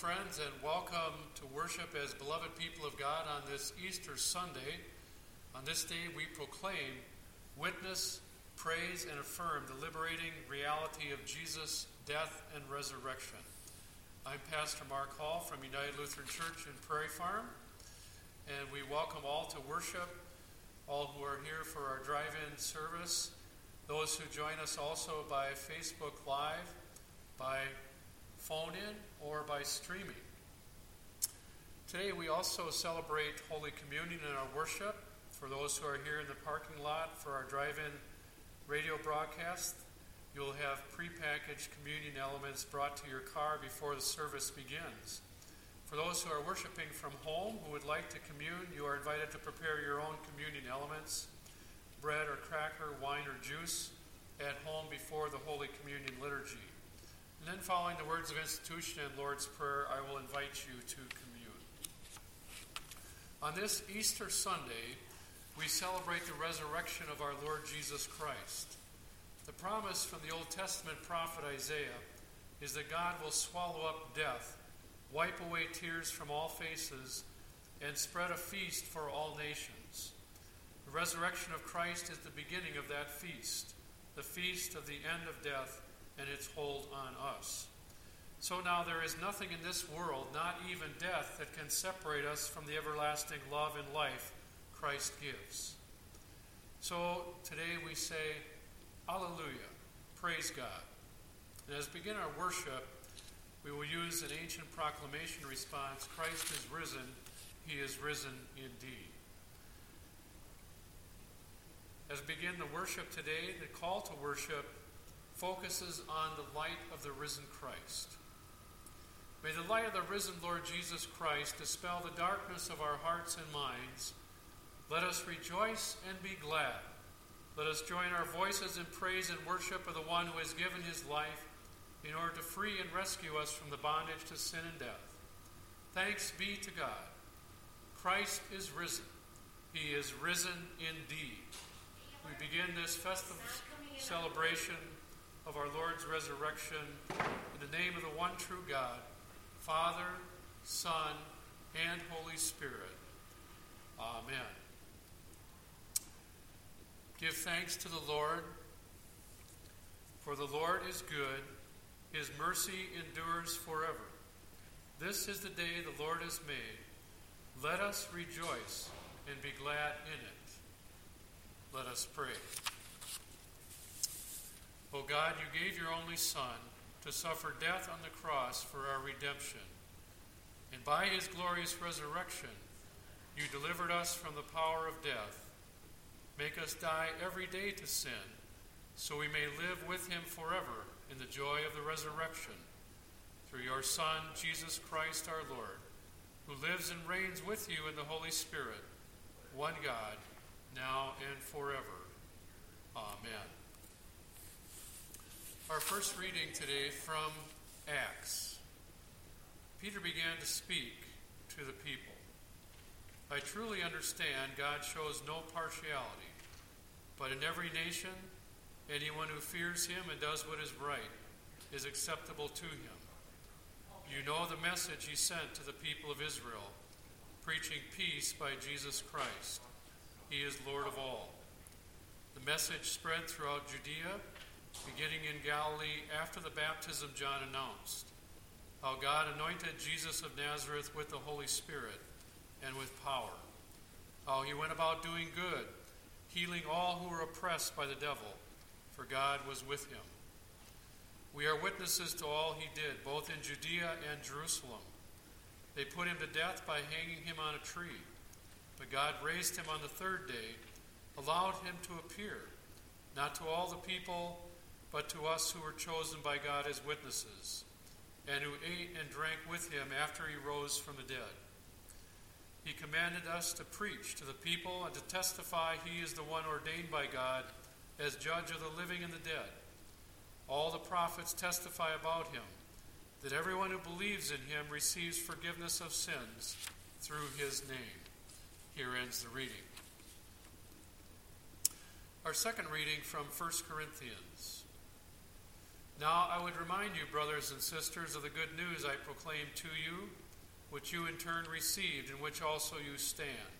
friends, and welcome to worship as beloved people of God on this Easter Sunday. On this day, we proclaim, witness, praise, and affirm the liberating reality of Jesus' death and resurrection. I'm Pastor Mark Hall from United Lutheran Church in Prairie Farm, and we welcome all to worship, all who are here for our drive in service, those who join us also by Facebook Live, by phone in, or by streaming. Today we also celebrate Holy Communion in our worship for those who are here in the parking lot for our drive in radio broadcast. You'll have prepackaged communion elements brought to your car before the service begins. For those who are worshiping from home who would like to commune, you are invited to prepare your own communion elements bread or cracker, wine or juice at home before the Holy Communion liturgy. And then, following the words of institution and Lord's Prayer, I will invite you to commune. On this Easter Sunday, we celebrate the resurrection of our Lord Jesus Christ. The promise from the Old Testament prophet Isaiah is that God will swallow up death, wipe away tears from all faces, and spread a feast for all nations. The resurrection of Christ is the beginning of that feast, the feast of the end of death and its hold on us. So now there is nothing in this world, not even death, that can separate us from the everlasting love and life Christ gives. So today we say, Alleluia, praise God. And as we begin our worship, we will use an ancient proclamation response Christ is risen, he is risen indeed. As we begin the worship today, the call to worship focuses on the light of the risen Christ. May the light of the risen Lord Jesus Christ dispel the darkness of our hearts and minds. Let us rejoice and be glad. Let us join our voices in praise and worship of the one who has given his life in order to free and rescue us from the bondage to sin and death. Thanks be to God. Christ is risen. He is risen indeed. We begin this festive celebration of our Lord's resurrection in the name of the one true God, Father, Son, and Holy Spirit. Amen. Give thanks to the Lord, for the Lord is good, his mercy endures forever. This is the day the Lord has made. Let us rejoice and be glad in it. Let us pray. O God, you gave your only Son to suffer death on the cross for our redemption. And by his glorious resurrection, you delivered us from the power of death. Make us die every day to sin, so we may live with him forever in the joy of the resurrection. Through your Son, Jesus Christ our Lord, who lives and reigns with you in the Holy Spirit, one God, now and forever. Amen. Our first reading today from Acts. Peter began to speak to the people. I truly understand God shows no partiality, but in every nation, anyone who fears him and does what is right is acceptable to him. You know the message he sent to the people of Israel, preaching peace by Jesus Christ. He is Lord of all. The message spread throughout Judea beginning in Galilee after the baptism John announced, how God anointed Jesus of Nazareth with the Holy Spirit and with power, how he went about doing good, healing all who were oppressed by the devil, for God was with him. We are witnesses to all he did, both in Judea and Jerusalem. They put him to death by hanging him on a tree, but God raised him on the third day, allowed him to appear, not to all the people but to us who were chosen by God as witnesses, and who ate and drank with him after he rose from the dead. He commanded us to preach to the people and to testify he is the one ordained by God as judge of the living and the dead. All the prophets testify about him, that everyone who believes in him receives forgiveness of sins through his name. Here ends the reading. Our second reading from 1 Corinthians. Now I would remind you, brothers and sisters, of the good news I proclaimed to you, which you in turn received, in which also you stand,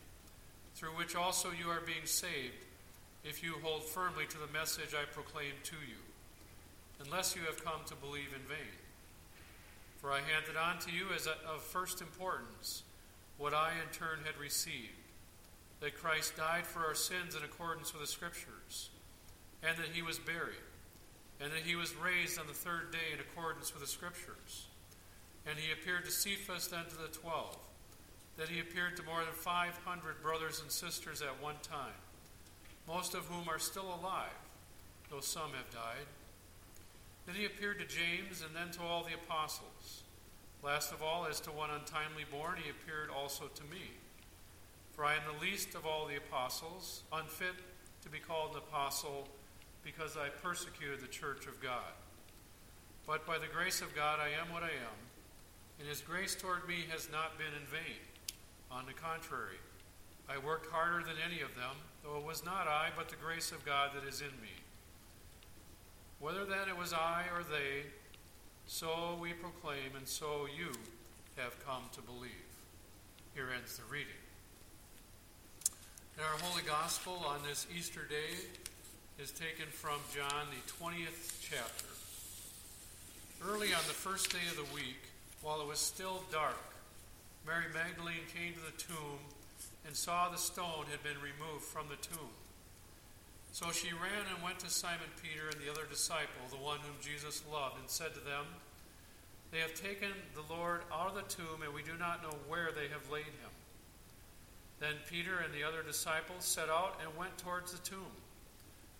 through which also you are being saved, if you hold firmly to the message I proclaimed to you, unless you have come to believe in vain. For I handed on to you as of first importance what I in turn had received that Christ died for our sins in accordance with the Scriptures, and that he was buried and that he was raised on the third day in accordance with the Scriptures. And he appeared to Cephas, then to the twelve. Then he appeared to more than 500 brothers and sisters at one time, most of whom are still alive, though some have died. Then he appeared to James, and then to all the apostles. Last of all, as to one untimely born, he appeared also to me. For I am the least of all the apostles, unfit to be called an apostle because I persecuted the church of God. But by the grace of God, I am what I am, and his grace toward me has not been in vain. On the contrary, I worked harder than any of them, though it was not I, but the grace of God that is in me. Whether then it was I or they, so we proclaim, and so you have come to believe. Here ends the reading. In our Holy Gospel on this Easter day, is taken from John, the 20th chapter. Early on the first day of the week, while it was still dark, Mary Magdalene came to the tomb and saw the stone had been removed from the tomb. So she ran and went to Simon Peter and the other disciple, the one whom Jesus loved, and said to them, They have taken the Lord out of the tomb, and we do not know where they have laid him. Then Peter and the other disciples set out and went towards the tomb.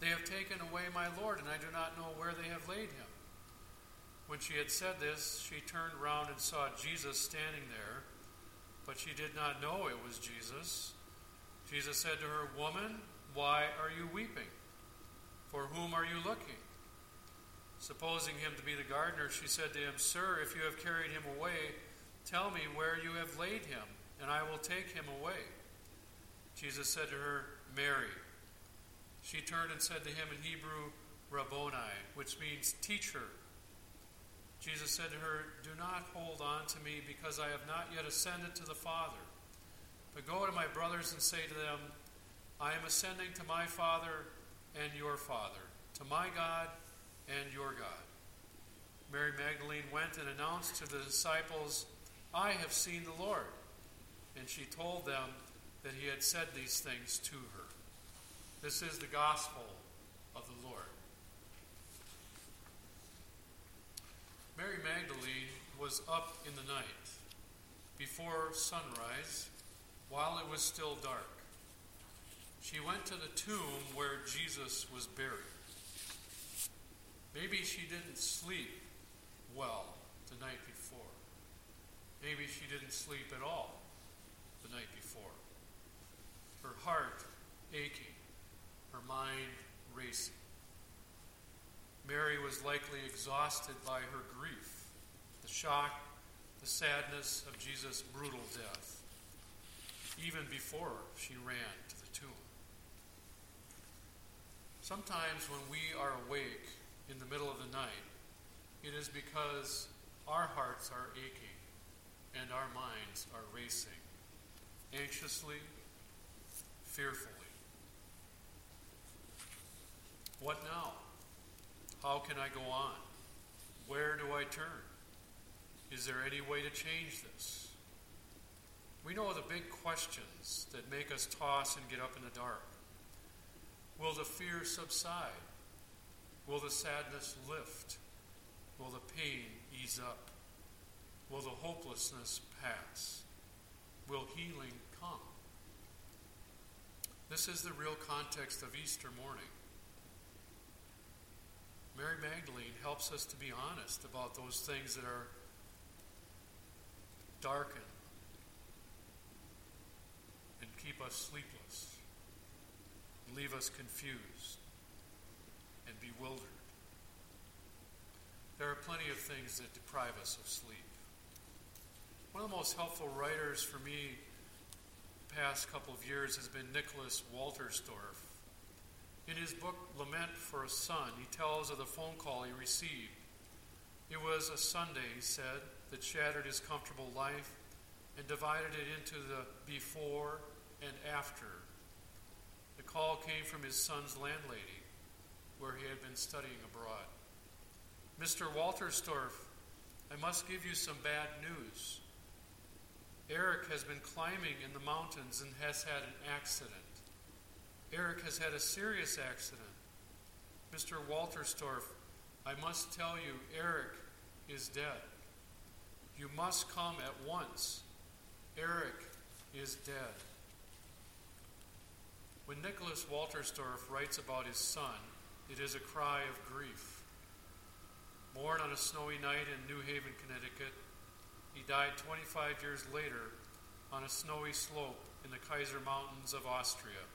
they have taken away my Lord, and I do not know where they have laid him. When she had said this, she turned round and saw Jesus standing there, but she did not know it was Jesus. Jesus said to her, Woman, why are you weeping? For whom are you looking? Supposing him to be the gardener, she said to him, Sir, if you have carried him away, tell me where you have laid him, and I will take him away. Jesus said to her, Mary. She turned and said to him in Hebrew, Rabboni, which means teacher. Jesus said to her, Do not hold on to me, because I have not yet ascended to the Father. But go to my brothers and say to them, I am ascending to my Father and your Father, to my God and your God. Mary Magdalene went and announced to the disciples, I have seen the Lord. And she told them that he had said these things to her. This is the gospel of the Lord. Mary Magdalene was up in the night, before sunrise, while it was still dark. She went to the tomb where Jesus was buried. Maybe she didn't sleep well the night before. Maybe she didn't sleep at all the night before. Her heart aching her mind racing. Mary was likely exhausted by her grief, the shock, the sadness of Jesus' brutal death, even before she ran to the tomb. Sometimes when we are awake in the middle of the night, it is because our hearts are aching and our minds are racing, anxiously, fearfully. What now? How can I go on? Where do I turn? Is there any way to change this? We know the big questions that make us toss and get up in the dark. Will the fear subside? Will the sadness lift? Will the pain ease up? Will the hopelessness pass? Will healing come? This is the real context of Easter morning. Mary Magdalene helps us to be honest about those things that are darkened and keep us sleepless, leave us confused and bewildered. There are plenty of things that deprive us of sleep. One of the most helpful writers for me past couple of years has been Nicholas Wolterstorff. In his book, Lament for a Son, he tells of the phone call he received. It was a Sunday, he said, that shattered his comfortable life and divided it into the before and after. The call came from his son's landlady, where he had been studying abroad. Mr. Wolterstorff, I must give you some bad news. Eric has been climbing in the mountains and has had an accident. Eric has had a serious accident. Mr. Wolterstorff, I must tell you, Eric is dead. You must come at once. Eric is dead. When Nicholas Wolterstorff writes about his son, it is a cry of grief. Born on a snowy night in New Haven, Connecticut, he died 25 years later on a snowy slope in the Kaiser Mountains of Austria.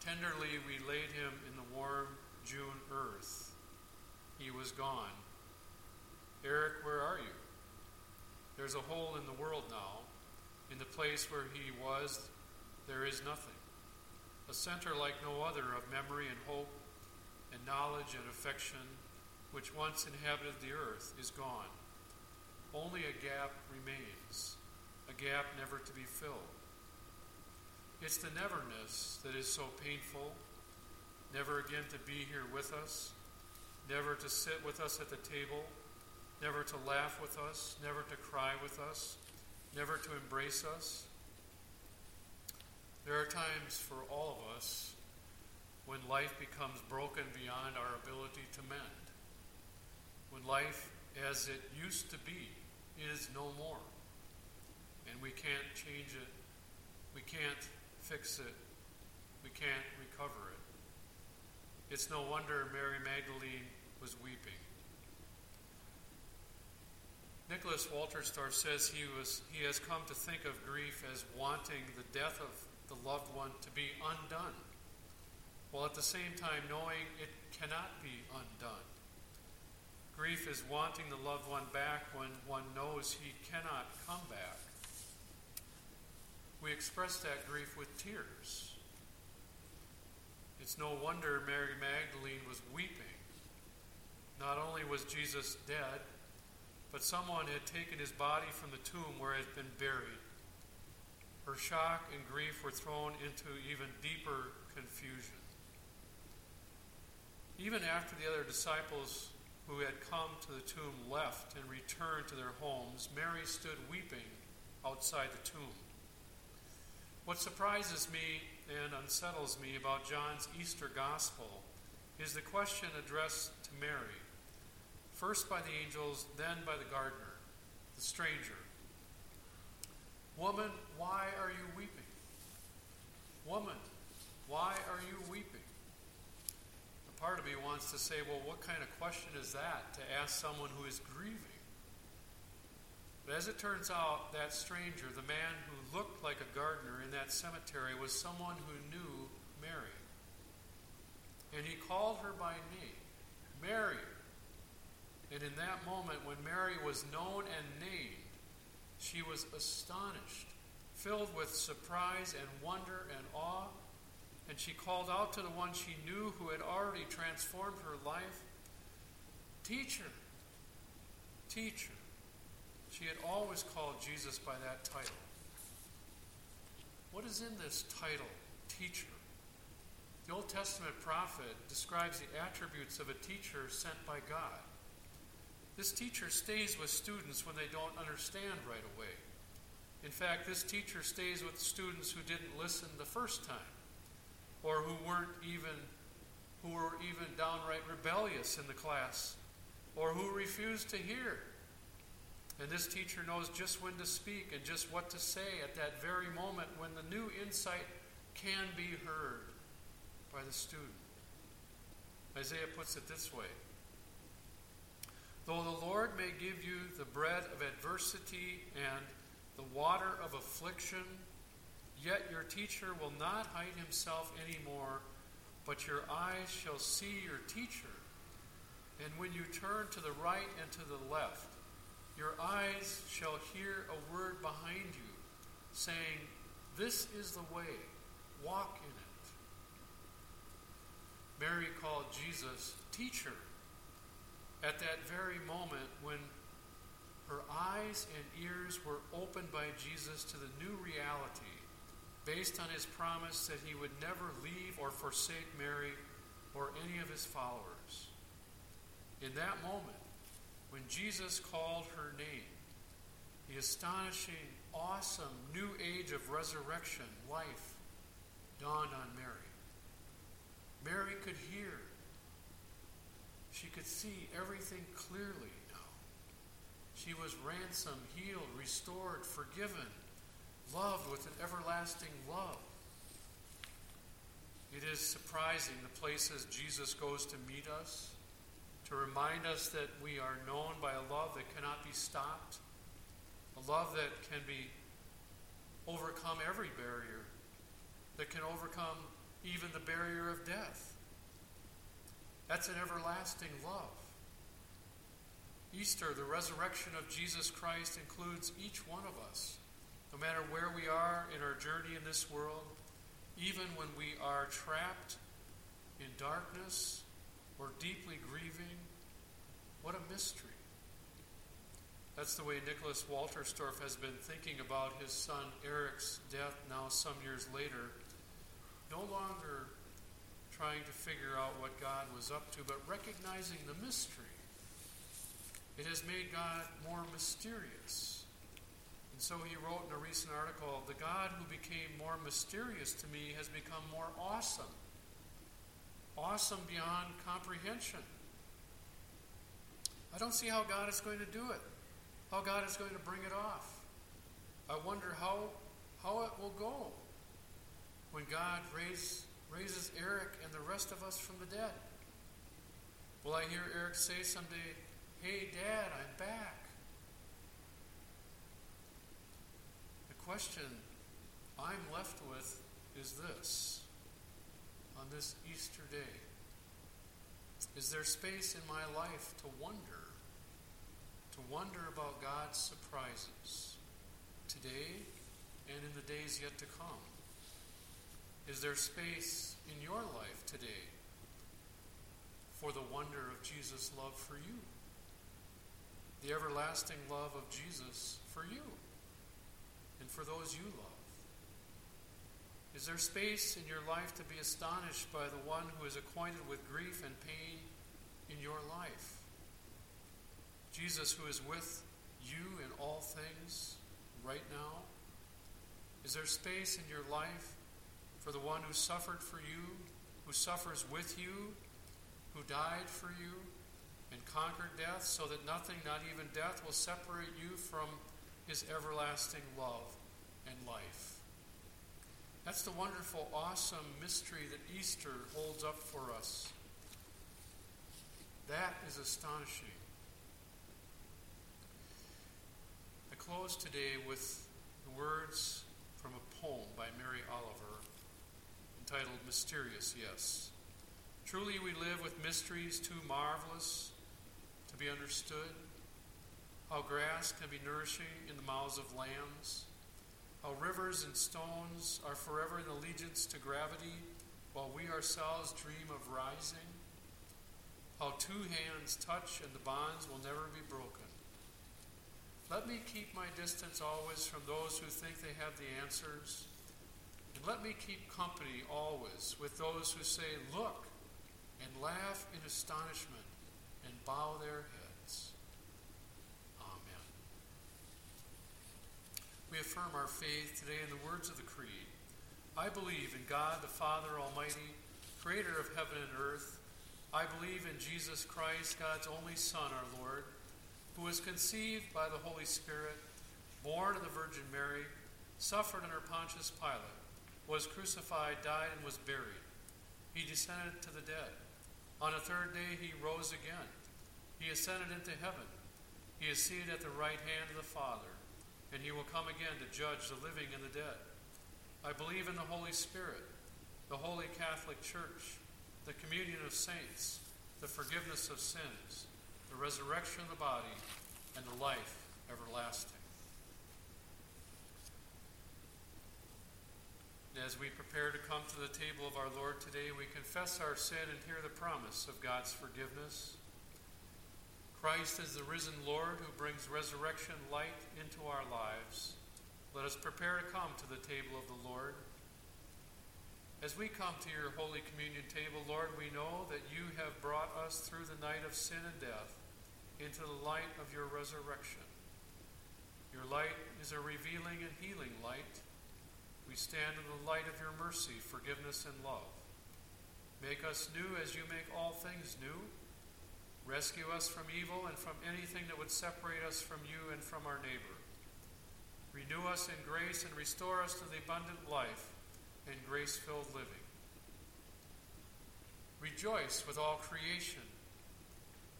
Tenderly, we laid him in the warm June earth. He was gone. Eric, where are you? There's a hole in the world now. In the place where he was, there is nothing. A center like no other of memory and hope and knowledge and affection, which once inhabited the earth, is gone. Only a gap remains, a gap never to be filled. It's the neverness that is so painful, never again to be here with us, never to sit with us at the table, never to laugh with us, never to cry with us, never to embrace us. There are times for all of us when life becomes broken beyond our ability to mend, when life as it used to be is no more. And we can't change it. We can't fix it. We can't recover it. It's no wonder Mary Magdalene was weeping. Nicholas Wolterstorff says he, was, he has come to think of grief as wanting the death of the loved one to be undone, while at the same time knowing it cannot be undone. Grief is wanting the loved one back when one knows he cannot come back. We express that grief with tears. It's no wonder Mary Magdalene was weeping. Not only was Jesus dead, but someone had taken his body from the tomb where it had been buried. Her shock and grief were thrown into even deeper confusion. Even after the other disciples who had come to the tomb left and returned to their homes, Mary stood weeping outside the tomb. What surprises me and unsettles me about John's Easter Gospel is the question addressed to Mary, first by the angels, then by the gardener, the stranger. Woman, why are you weeping? Woman, why are you weeping? A part of me wants to say, well, what kind of question is that to ask someone who is grieving? But as it turns out, that stranger, the man who looked like a gardener in that cemetery, was someone who knew Mary. And he called her by name, Mary. And in that moment, when Mary was known and named, she was astonished, filled with surprise and wonder and awe and she called out to the one she knew who had already transformed her life Teacher, teacher. She had always called Jesus by that title. What is in this title, teacher? The Old Testament prophet describes the attributes of a teacher sent by God. This teacher stays with students when they don't understand right away. In fact, this teacher stays with students who didn't listen the first time or who weren't even who were even downright rebellious in the class or who refused to hear. And this teacher knows just when to speak and just what to say at that very moment when the new insight can be heard by the student. Isaiah puts it this way Though the Lord may give you the bread of adversity and the water of affliction, yet your teacher will not hide himself any more, but your eyes shall see your teacher. And when you turn to the right and to the left, your eyes shall hear a word behind you, saying, This is the way, walk in it. Mary called Jesus teacher at that very moment when her eyes and ears were opened by Jesus to the new reality based on his promise that he would never leave or forsake Mary or any of his followers. In that moment, when Jesus called her name, the astonishing, awesome new age of resurrection, life, dawned on Mary. Mary could hear. She could see everything clearly now. She was ransomed, healed, restored, forgiven, loved with an everlasting love. It is surprising the places Jesus goes to meet us, to remind us that we are known by a love that cannot be stopped, a love that can be overcome every barrier, that can overcome even the barrier of death. That's an everlasting love. Easter, the resurrection of Jesus Christ, includes each one of us, no matter where we are in our journey in this world, even when we are trapped in darkness or deeply grieving. What a mystery. That's the way Nicholas Wolterstorff has been thinking about his son Eric's death now, some years later no longer trying to figure out what God was up to, but recognizing the mystery. It has made God more mysterious. And so he wrote in a recent article The God who became more mysterious to me has become more awesome. Awesome beyond comprehension. I don't see how God is going to do it, how God is going to bring it off. I wonder how, how it will go when God raise, raises Eric and the rest of us from the dead? Will I hear Eric say someday, Hey, Dad, I'm back? The question I'm left with is this on this Easter day Is there space in my life to wonder, to wonder about God's surprises today and in the days yet to come? Is there space in your life today for the wonder of Jesus' love for you? The everlasting love of Jesus for you and for those you love? Is there space in your life to be astonished by the one who is acquainted with grief and pain in your life? Jesus, who is with you in all things right now? Is there space in your life for the one who suffered for you, who suffers with you, who died for you, and conquered death, so that nothing, not even death, will separate you from his everlasting love and life. That's the wonderful, awesome mystery that Easter holds up for us. That is astonishing. I close today with the words from a poem by Mary Oliver entitled Mysterious Yes. Truly, we live with mysteries too marvelous to be understood. How grass can be nourishing in the mouths of lambs. How rivers and stones are forever in allegiance to gravity, while we ourselves dream of rising. How two hands touch and the bonds will never be broken. Let me keep my distance always from those who think they have the answers and let me keep company always with those who say, Look, and laugh in astonishment and bow their heads. Affirm our faith today in the words of the Creed. I believe in God the Father Almighty, creator of heaven and earth. I believe in Jesus Christ, God's only Son, our Lord, who was conceived by the Holy Spirit, born of the Virgin Mary, suffered under Pontius Pilate, was crucified, died, and was buried. He descended to the dead. On the third day he rose again. He ascended into heaven. He is seated at the right hand of the Father, and he will come again to judge the living and the dead. I believe in the Holy Spirit, the Holy Catholic Church, the communion of saints, the forgiveness of sins, the resurrection of the body, and the life everlasting. As we prepare to come to the table of our Lord today, we confess our sin and hear the promise of God's forgiveness. Christ is the risen Lord who brings resurrection light into our lives. Let us prepare to come to the table of the Lord. As we come to your Holy Communion table, Lord, we know that you have brought us through the night of sin and death into the light of your resurrection. Your light is a revealing and healing light. We stand in the light of your mercy, forgiveness, and love. Make us new as you make all things new. Rescue us from evil and from anything that would separate us from you and from our neighbor. Renew us in grace and restore us to the abundant life and grace filled living. Rejoice with all creation.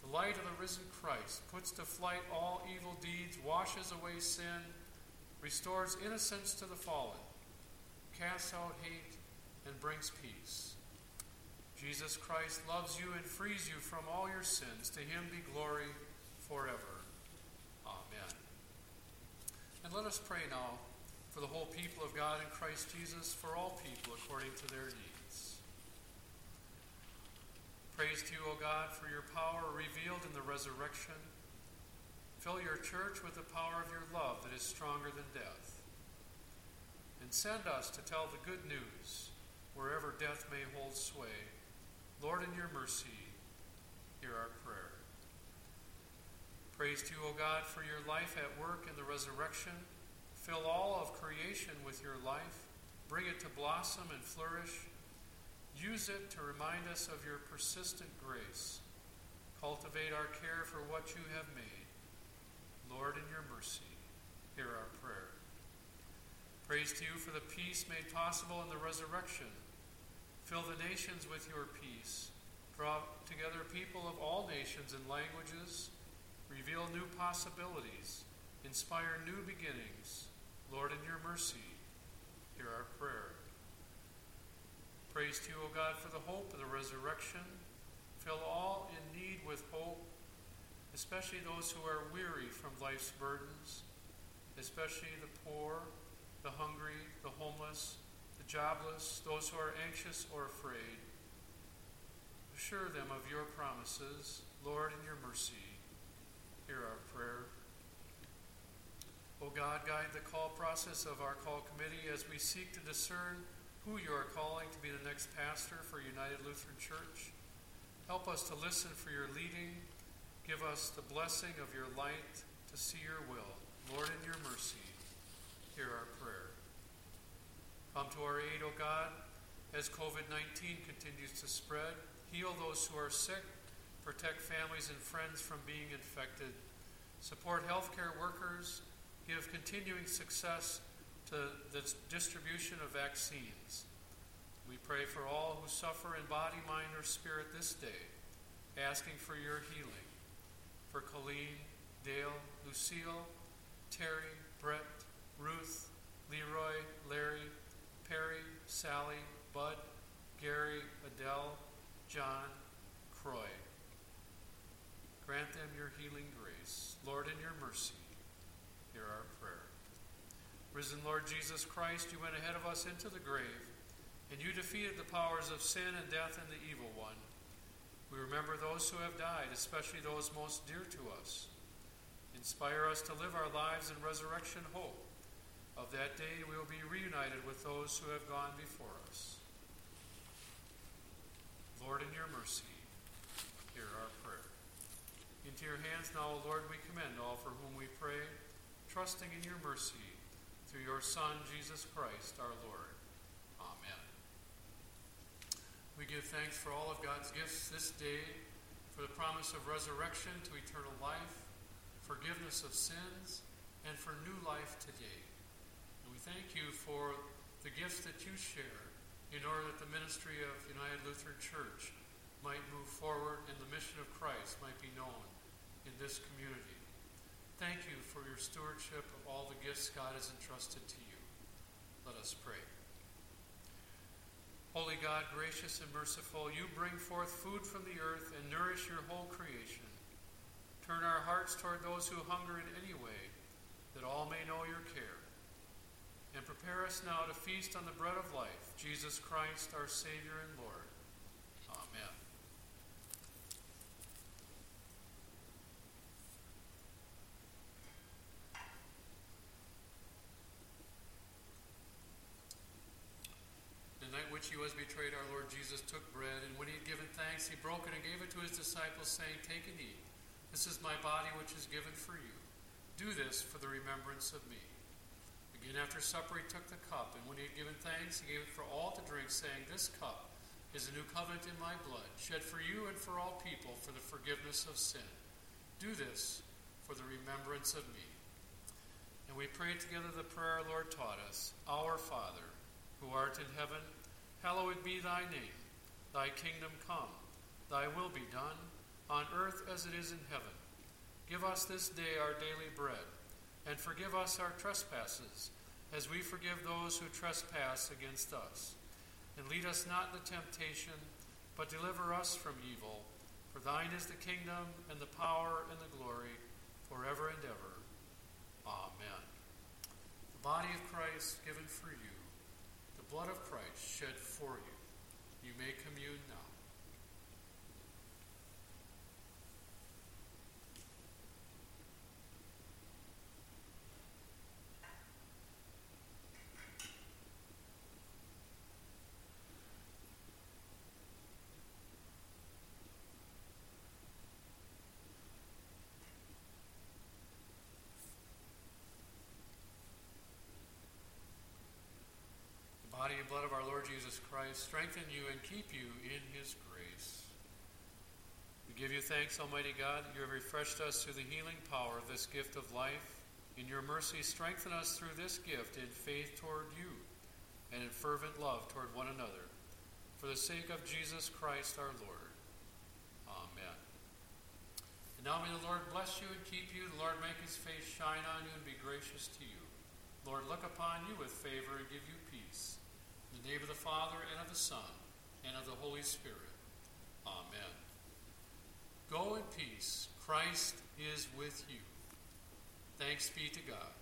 The light of the risen Christ puts to flight all evil deeds, washes away sin, restores innocence to the fallen, casts out hate, and brings peace. Jesus Christ loves you and frees you from all your sins. To him be glory forever. Amen. And let us pray now for the whole people of God in Christ Jesus, for all people according to their needs. Praise to you, O God, for your power revealed in the resurrection. Fill your church with the power of your love that is stronger than death. And send us to tell the good news wherever death may hold sway Lord, in your mercy, hear our prayer. Praise to you, O God, for your life at work in the resurrection. Fill all of creation with your life. Bring it to blossom and flourish. Use it to remind us of your persistent grace. Cultivate our care for what you have made. Lord, in your mercy, hear our prayer. Praise to you for the peace made possible in the resurrection Fill the nations with your peace. Draw together people of all nations and languages. Reveal new possibilities. Inspire new beginnings. Lord, in your mercy, hear our prayer. Praise to you, O God, for the hope of the resurrection. Fill all in need with hope, especially those who are weary from life's burdens, especially the poor, the hungry, the homeless, the jobless, those who are anxious or afraid. Assure them of your promises, Lord, in your mercy. Hear our prayer. O God, guide the call process of our call committee as we seek to discern who you are calling to be the next pastor for United Lutheran Church. Help us to listen for your leading. Give us the blessing of your light to see your will. Lord, in your mercy, hear our prayer. Come to our aid, O God, as COVID 19 continues to spread. Heal those who are sick, protect families and friends from being infected, support healthcare workers, give continuing success to the distribution of vaccines. We pray for all who suffer in body, mind, or spirit this day, asking for your healing. For Colleen, Dale, Lucille, Terry, Brett, Ruth, Leroy, Larry, Perry, Sally, Bud, Gary, Adele, John, Croy. Grant them your healing grace. Lord, in your mercy, hear our prayer. Risen Lord Jesus Christ, you went ahead of us into the grave, and you defeated the powers of sin and death and the evil one. We remember those who have died, especially those most dear to us. Inspire us to live our lives in resurrection hope of that day, we will be reunited with those who have gone before us. Lord, in your mercy, hear our prayer. Into your hands now, O Lord, we commend all for whom we pray, trusting in your mercy through your Son, Jesus Christ, our Lord. Amen. We give thanks for all of God's gifts this day, for the promise of resurrection to eternal life, forgiveness of sins, and for new life today. And we thank you for the gifts that you share in order that the ministry of United Lutheran Church might move forward and the mission of Christ might be known in this community. Thank you for your stewardship of all the gifts God has entrusted to you. Let us pray. Holy God, gracious and merciful, you bring forth food from the earth and nourish your whole creation. Turn our hearts toward those who hunger in any way, that all may know your care. And prepare us now to feast on the bread of life, Jesus Christ, our Savior and Lord. Amen. The night which he was betrayed, our Lord Jesus took bread, and when he had given thanks, he broke it and gave it to his disciples, saying, Take and eat. This is my body, which is given for you. Do this for the remembrance of me. Again, after supper, he took the cup, and when he had given thanks, he gave it for all to drink, saying, This cup is a new covenant in my blood, shed for you and for all people for the forgiveness of sin. Do this for the remembrance of me. And we prayed together the prayer our Lord taught us Our Father, who art in heaven, Hallowed be thy name. Thy kingdom come. Thy will be done, on earth as it is in heaven. Give us this day our daily bread, and forgive us our trespasses, as we forgive those who trespass against us. And lead us not into temptation, but deliver us from evil. For thine is the kingdom, and the power, and the glory, forever and ever. Amen. The body of Christ given for you the blood of Christ shed for you. You may commune now. body and blood of our Lord Jesus Christ strengthen you and keep you in his grace. We give you thanks, Almighty God, you have refreshed us through the healing power of this gift of life. In your mercy, strengthen us through this gift in faith toward you and in fervent love toward one another. For the sake of Jesus Christ our Lord. Amen. And now may the Lord bless you and keep you. The Lord make his face shine on you and be gracious to you. Lord, look upon you with favor and give you peace. In the name of the Father, and of the Son, and of the Holy Spirit. Amen. Go in peace. Christ is with you. Thanks be to God.